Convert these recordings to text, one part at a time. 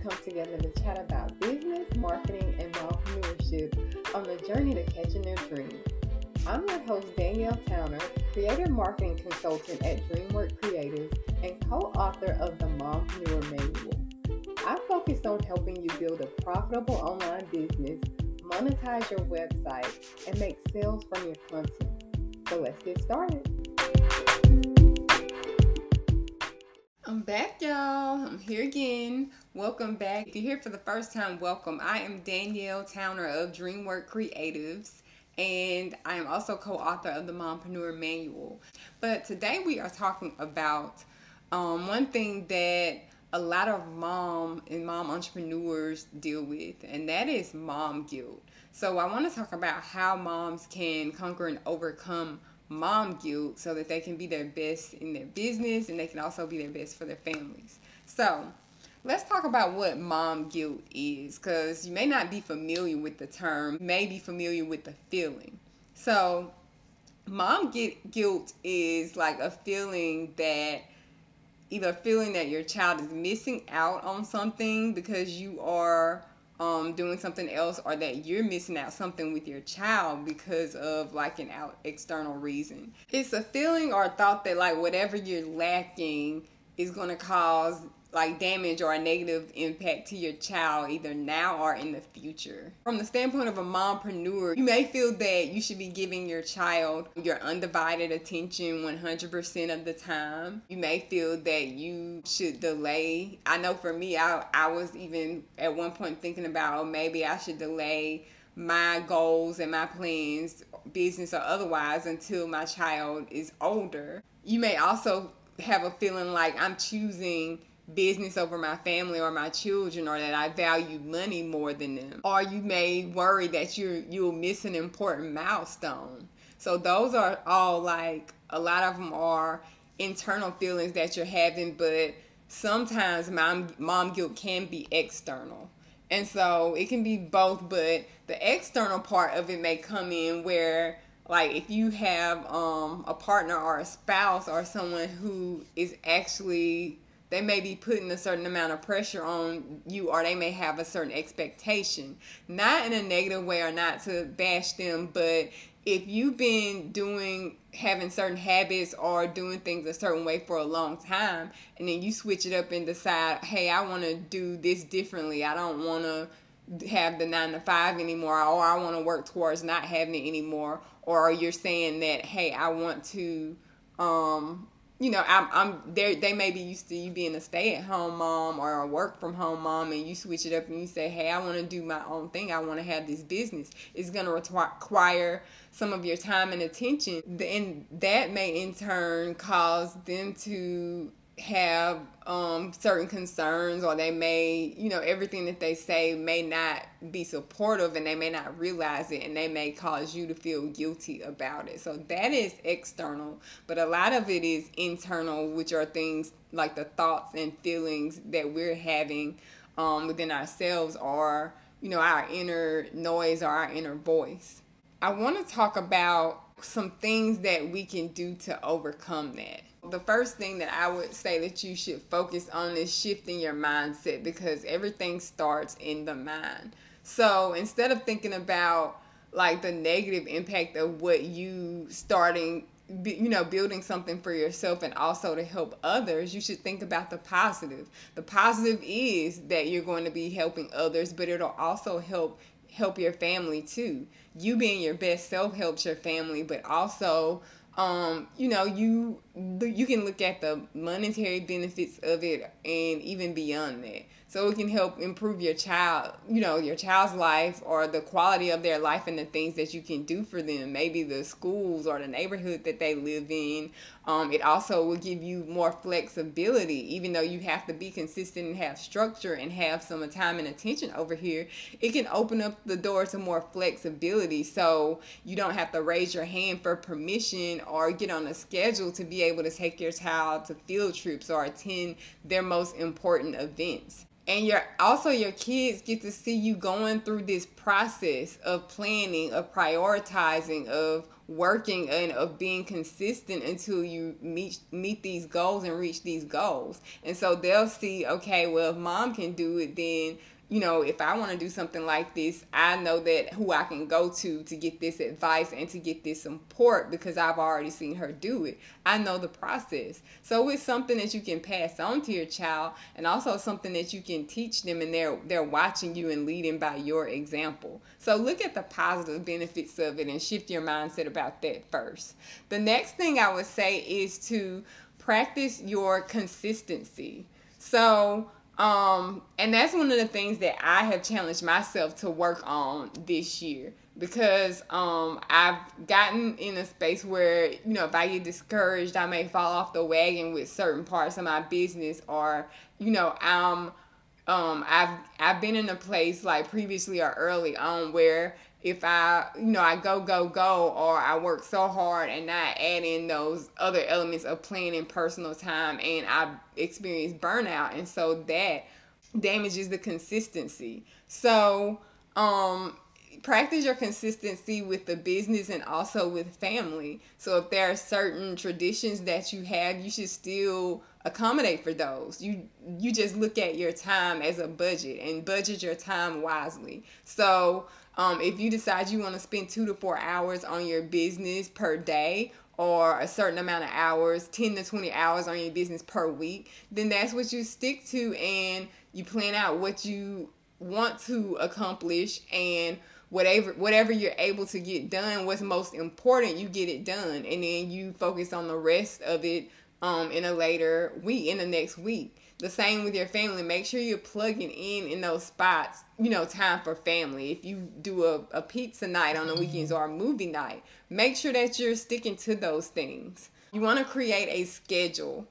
come together to chat about business, marketing, and entrepreneurship on the journey to catching their dreams. I'm your host, Danielle Towner, creative marketing consultant at DreamWork Creatives and co-author of the Mompreneur Manual. I focus on helping you build a profitable online business, monetize your website, and make sales from your content. So let's get started. I'm back, y'all. I'm here again. Welcome back. If you're here for the first time, welcome. I am Danielle Towner of DreamWork Creatives and I am also co-author of the Mompreneur Manual. But today we are talking about um, one thing that a lot of mom and mom entrepreneurs deal with, and that is mom guilt. So I want to talk about how moms can conquer and overcome mom guilt so that they can be their best in their business and they can also be their best for their families. So Let's talk about what mom guilt is because you may not be familiar with the term, may be familiar with the feeling. So, mom guilt is like a feeling that either feeling that your child is missing out on something because you are um, doing something else or that you're missing out something with your child because of like an out external reason. It's a feeling or a thought that like whatever you're lacking is going to cause like damage or a negative impact to your child either now or in the future. From the standpoint of a mompreneur, you may feel that you should be giving your child your undivided attention 100% of the time. You may feel that you should delay. I know for me, I, I was even at one point thinking about oh, maybe I should delay my goals and my plans, business or otherwise, until my child is older. You may also have a feeling like I'm choosing business over my family or my children or that I value money more than them. Or you may worry that you're you'll miss an important milestone. So those are all like a lot of them are internal feelings that you're having, but sometimes mom mom guilt can be external. And so it can be both, but the external part of it may come in where like if you have um, a partner or a spouse or someone who is actually they may be putting a certain amount of pressure on you or they may have a certain expectation. Not in a negative way or not to bash them but if you've been doing having certain habits or doing things a certain way for a long time and then you switch it up and decide hey i want to do this differently. I don't want to have the nine to five anymore or i want to work towards not having it anymore or you're saying that hey i want to um you know, I'm, I'm there. They may be used to you being a stay-at-home mom or a work-from-home mom, and you switch it up and you say, "Hey, I want to do my own thing. I want to have this business." It's going to require some of your time and attention, and that may in turn cause them to have um, certain concerns or they may, you know, everything that they say may not be supportive and they may not realize it and they may cause you to feel guilty about it. So that is external, but a lot of it is internal, which are things like the thoughts and feelings that we're having um, within ourselves or, you know, our inner noise or our inner voice. I want to talk about some things that we can do to overcome that the first thing that I would say that you should focus on is shifting your mindset because everything starts in the mind. So instead of thinking about like the negative impact of what you starting you know building something for yourself and also to help others you should think about the positive the positive is that you're going to be helping others but it'll also help help your family too you being your best self helps your family but also um, you know, you you can look at the monetary benefits of it and even beyond that. So it can help improve your child you know your child's life or the quality of their life and the things that you can do for them. Maybe the schools or the neighborhood that they live in um, it also will give you more flexibility even though you have to be consistent and have structure and have some time and attention over here it can open up the door to more flexibility. So you don't have to raise your hand for permission or get on a schedule to be able to take your child to field trips or attend their most important events. And your also your kids get to see you going through this process of planning of prioritizing of working and of being consistent until you meet meet these goals and reach these goals. And so they'll see okay well if mom can do it then you know, if I want to do something like this, I know that who I can go to to get this advice and to get this support because I've already seen her do it. I know the process. So it's something that you can pass on to your child and also something that you can teach them and they're they're watching you and leading by your example. So look at the positive benefits of it and shift your mindset about that first. The next thing I would say is to practice your consistency. So um, and that's one of the things that I have challenged myself to work on this year. Because um, I've gotten in a space where, you know, if I get discouraged, I may fall off the wagon with certain parts of my business or, you know, I'm um I've I've been in a place like previously or early on where if I, you know, I go, go, go, or I work so hard and not add in those other elements of planning personal time and I experience burnout. And so that damages the consistency. So, um, practice your consistency with the business and also with family. So if there are certain traditions that you have, you should still accommodate for those. You you just look at your time as a budget and budget your time wisely. So um, if you decide you want to spend two to four hours on your business per day or a certain amount of hours, 10 to 20 hours on your business per week, then that's what you stick to and you plan out what you want to accomplish and whatever whatever you're able to get done what's most important you get it done and then you focus on the rest of it um in a later week in the next week. The same with your family. Make sure you're plugging in in those spots you know time for family. If you do a, a pizza night on the weekends or a movie night make sure that you're sticking to those things. You want to create a schedule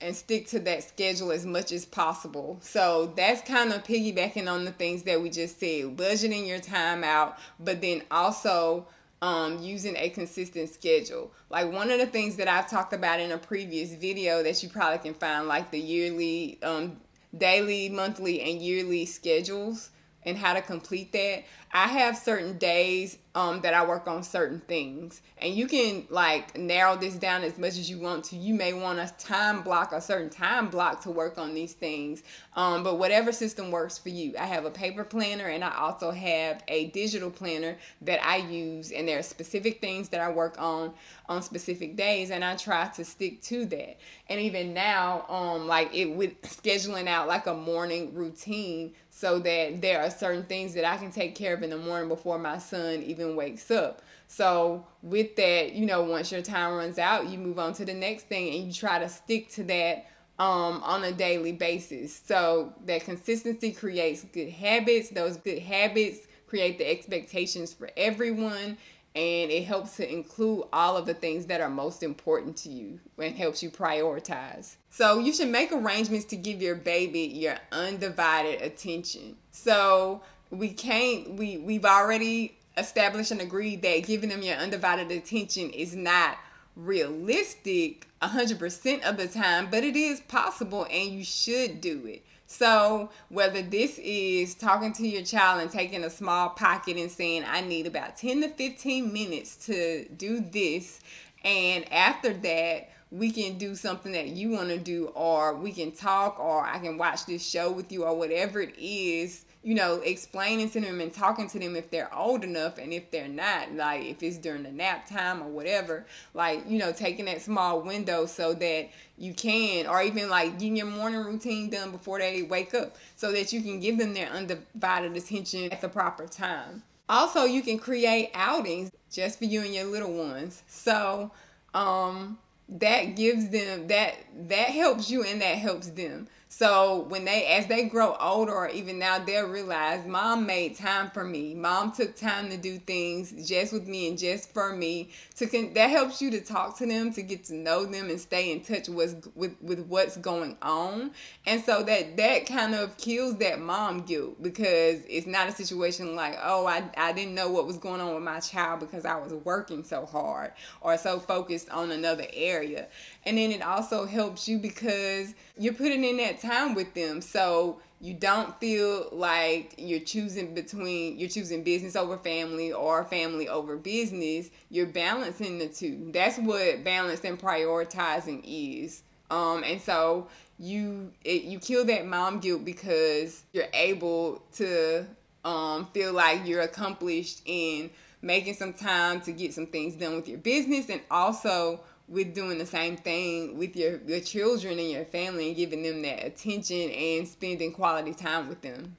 and stick to that schedule as much as possible. So that's kind of piggybacking on the things that we just said, budgeting your time out, but then also um, using a consistent schedule. Like one of the things that I've talked about in a previous video that you probably can find, like the yearly, um, daily, monthly, and yearly schedules and how to complete that. I have certain days um, that I work on certain things, and you can like narrow this down as much as you want to. You may want a time block, a certain time block to work on these things, um, but whatever system works for you. I have a paper planner, and I also have a digital planner that I use, and there are specific things that I work on on specific days, and I try to stick to that. And even now, um, like it with scheduling out like a morning routine so that there are certain things that I can take care of in the morning before my son even wakes up. So with that, you know, once your time runs out, you move on to the next thing and you try to stick to that um, on a daily basis. So that consistency creates good habits. Those good habits create the expectations for everyone and it helps to include all of the things that are most important to you and helps you prioritize. So you should make arrangements to give your baby your undivided attention. So we can't we we've already established and agreed that giving them your undivided attention is not realistic 100% of the time, but it is possible and you should do it. So, whether this is talking to your child and taking a small pocket and saying, I need about 10 to 15 minutes to do this, and after that, we can do something that you want to do, or we can talk, or I can watch this show with you, or whatever it is you know, explaining to them and talking to them if they're old enough and if they're not, like if it's during the nap time or whatever, like, you know, taking that small window so that you can, or even like getting your morning routine done before they wake up so that you can give them their undivided attention at the proper time. Also, you can create outings just for you and your little ones. So, um, that gives them that that helps you and that helps them so when they as they grow older or even now they'll realize mom made time for me mom took time to do things just with me and just for me to con- that helps you to talk to them to get to know them and stay in touch with with with what's going on and so that that kind of kills that mom guilt because it's not a situation like oh I, I didn't know what was going on with my child because I was working so hard or so focused on another area. And then it also helps you because you're putting in that time with them. So you don't feel like you're choosing between you're choosing business over family or family over business. You're balancing the two. That's what balance and prioritizing is. Um and so you it, you kill that mom guilt because you're able to um feel like you're accomplished in making some time to get some things done with your business and also with doing the same thing with your, your children and your family and giving them that attention and spending quality time with them.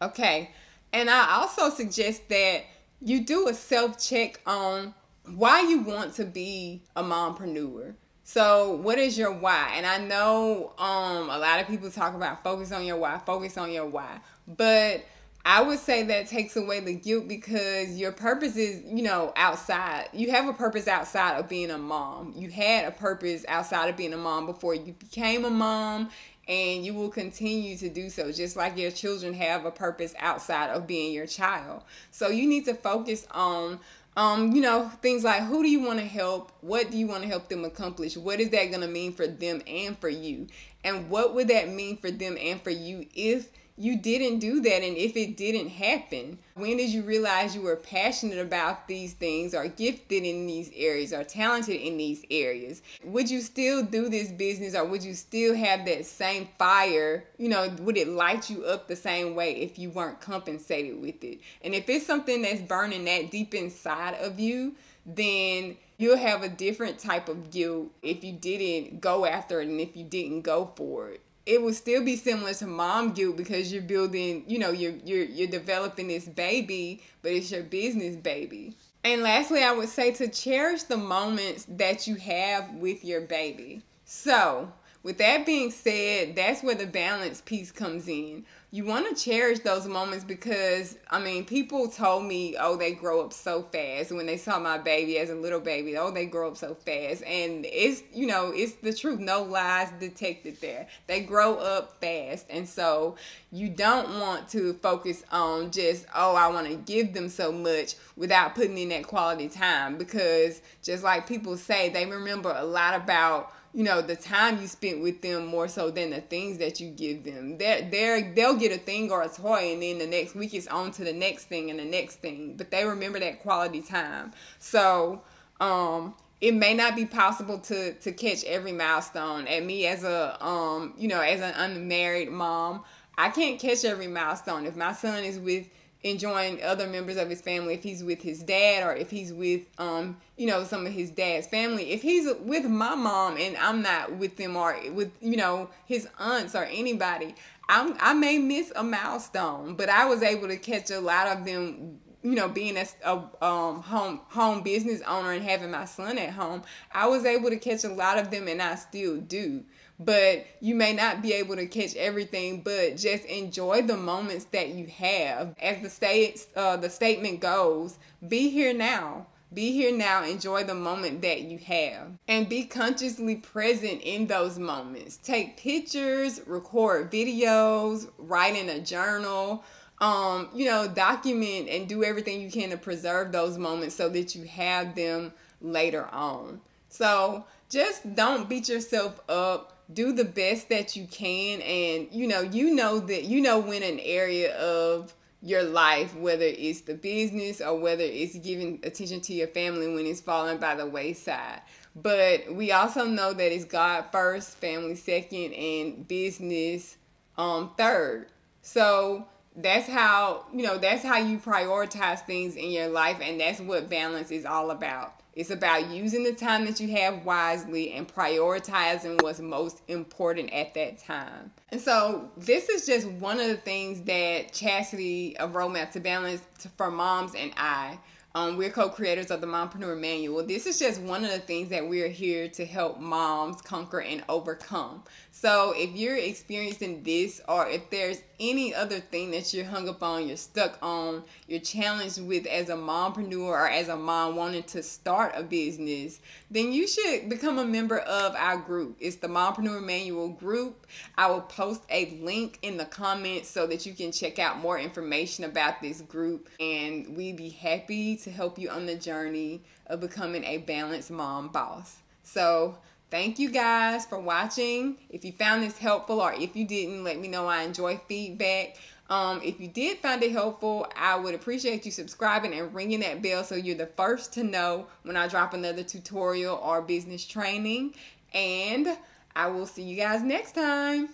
Okay, and I also suggest that you do a self check on why you want to be a mompreneur. So, what is your why? And I know um, a lot of people talk about focus on your why, focus on your why, but I would say that takes away the guilt because your purpose is, you know, outside. You have a purpose outside of being a mom. You had a purpose outside of being a mom before you became a mom, and you will continue to do so, just like your children have a purpose outside of being your child. So you need to focus on um, you know, things like who do you want to help? What do you want to help them accomplish? What is that going to mean for them and for you? And what would that mean for them and for you if you didn't do that and if it didn't happen when did you realize you were passionate about these things or gifted in these areas or talented in these areas? Would you still do this business or would you still have that same fire? You know would it light you up the same way if you weren't compensated with it? And if it's something that's burning that deep inside of you then you'll have a different type of guilt if you didn't go after it and if you didn't go for it it will still be similar to mom guilt because you're building, you know, you're you're you're developing this baby, but it's your business baby. And lastly, I would say to cherish the moments that you have with your baby. So, with that being said, that's where the balance piece comes in you want to cherish those moments because I mean, people told me, "Oh, they grow up so fast." When they saw my baby as a little baby, "Oh, they grow up so fast," and it's you know, it's the truth. No lies detected there. They grow up fast, and so you don't want to focus on just, "Oh, I want to give them so much," without putting in that quality time because just like people say, they remember a lot about you know the time you spent with them more so than the things that you give them. They're, they're they'll get a thing or a toy and then the next week it's on to the next thing and the next thing. But they remember that quality time. So um it may not be possible to to catch every milestone. And me as a um you know as an unmarried mom i can't catch every milestone. If my son is with enjoying other members of his family if he's with his dad or if he's with um you know some of his dad's family. If he's with my mom and i'm not with them or with you know his aunts or anybody I'm, i may miss a milestone but i was able to catch a lot of them you know being a, a um, home home business owner and having my son at home. I was able to catch a lot of them and i still do but you may not be able to catch everything but just enjoy the moments that you have. As the state uh, the statement goes be here now. Be here now. Enjoy the moment that you have. And be consciously present in those moments. Take pictures record videos write in a journal. Um, you know document and do everything you can to preserve those moments so that you have them later on. So just don't beat yourself up do the best that you can and you know you know that you know when an area of your life whether it's the business or whether it's giving attention to your family when it's falling by the wayside. But we also know that it's god first family second and business um third. So that's how you know that's how you prioritize things in your life and that's what balance is all about it's about using the time that you have wisely and prioritizing what's most important at that time. And so, this is just one of the things that Chastity, a roadmap to balance for moms and I, um, we're co-creators of the Mompreneur Manual. This is just one of the things that we're here to help moms conquer and overcome. So if you're experiencing this or if there's any other thing that you're hung up on, you're stuck on, you're challenged with as a mompreneur or as a mom wanting to start a business, then you should become a member of our group. It's the Mompreneur Manual group. I will post a link in the comments so that you can check out more information about this group and we'd be happy to help you on the journey of becoming a balanced mom boss. So Thank you guys for watching. If you found this helpful or if you didn't, let me know. I enjoy feedback. Um, if you did find it helpful, I would appreciate you subscribing and ringing that bell so you're the first to know when I drop another tutorial or business training. And I will see you guys next time.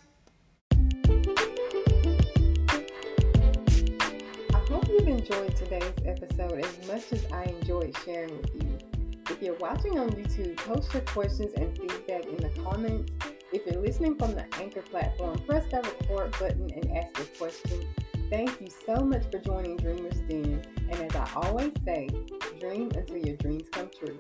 I hope you've enjoyed today's episode as much as I enjoyed sharing with you. If you're watching on YouTube, post your questions and feedback in the comments. If you're listening from the Anchor platform, press that record button and ask your question. Thank you so much for joining Dreamers Den. And as I always say, dream until your dreams come true.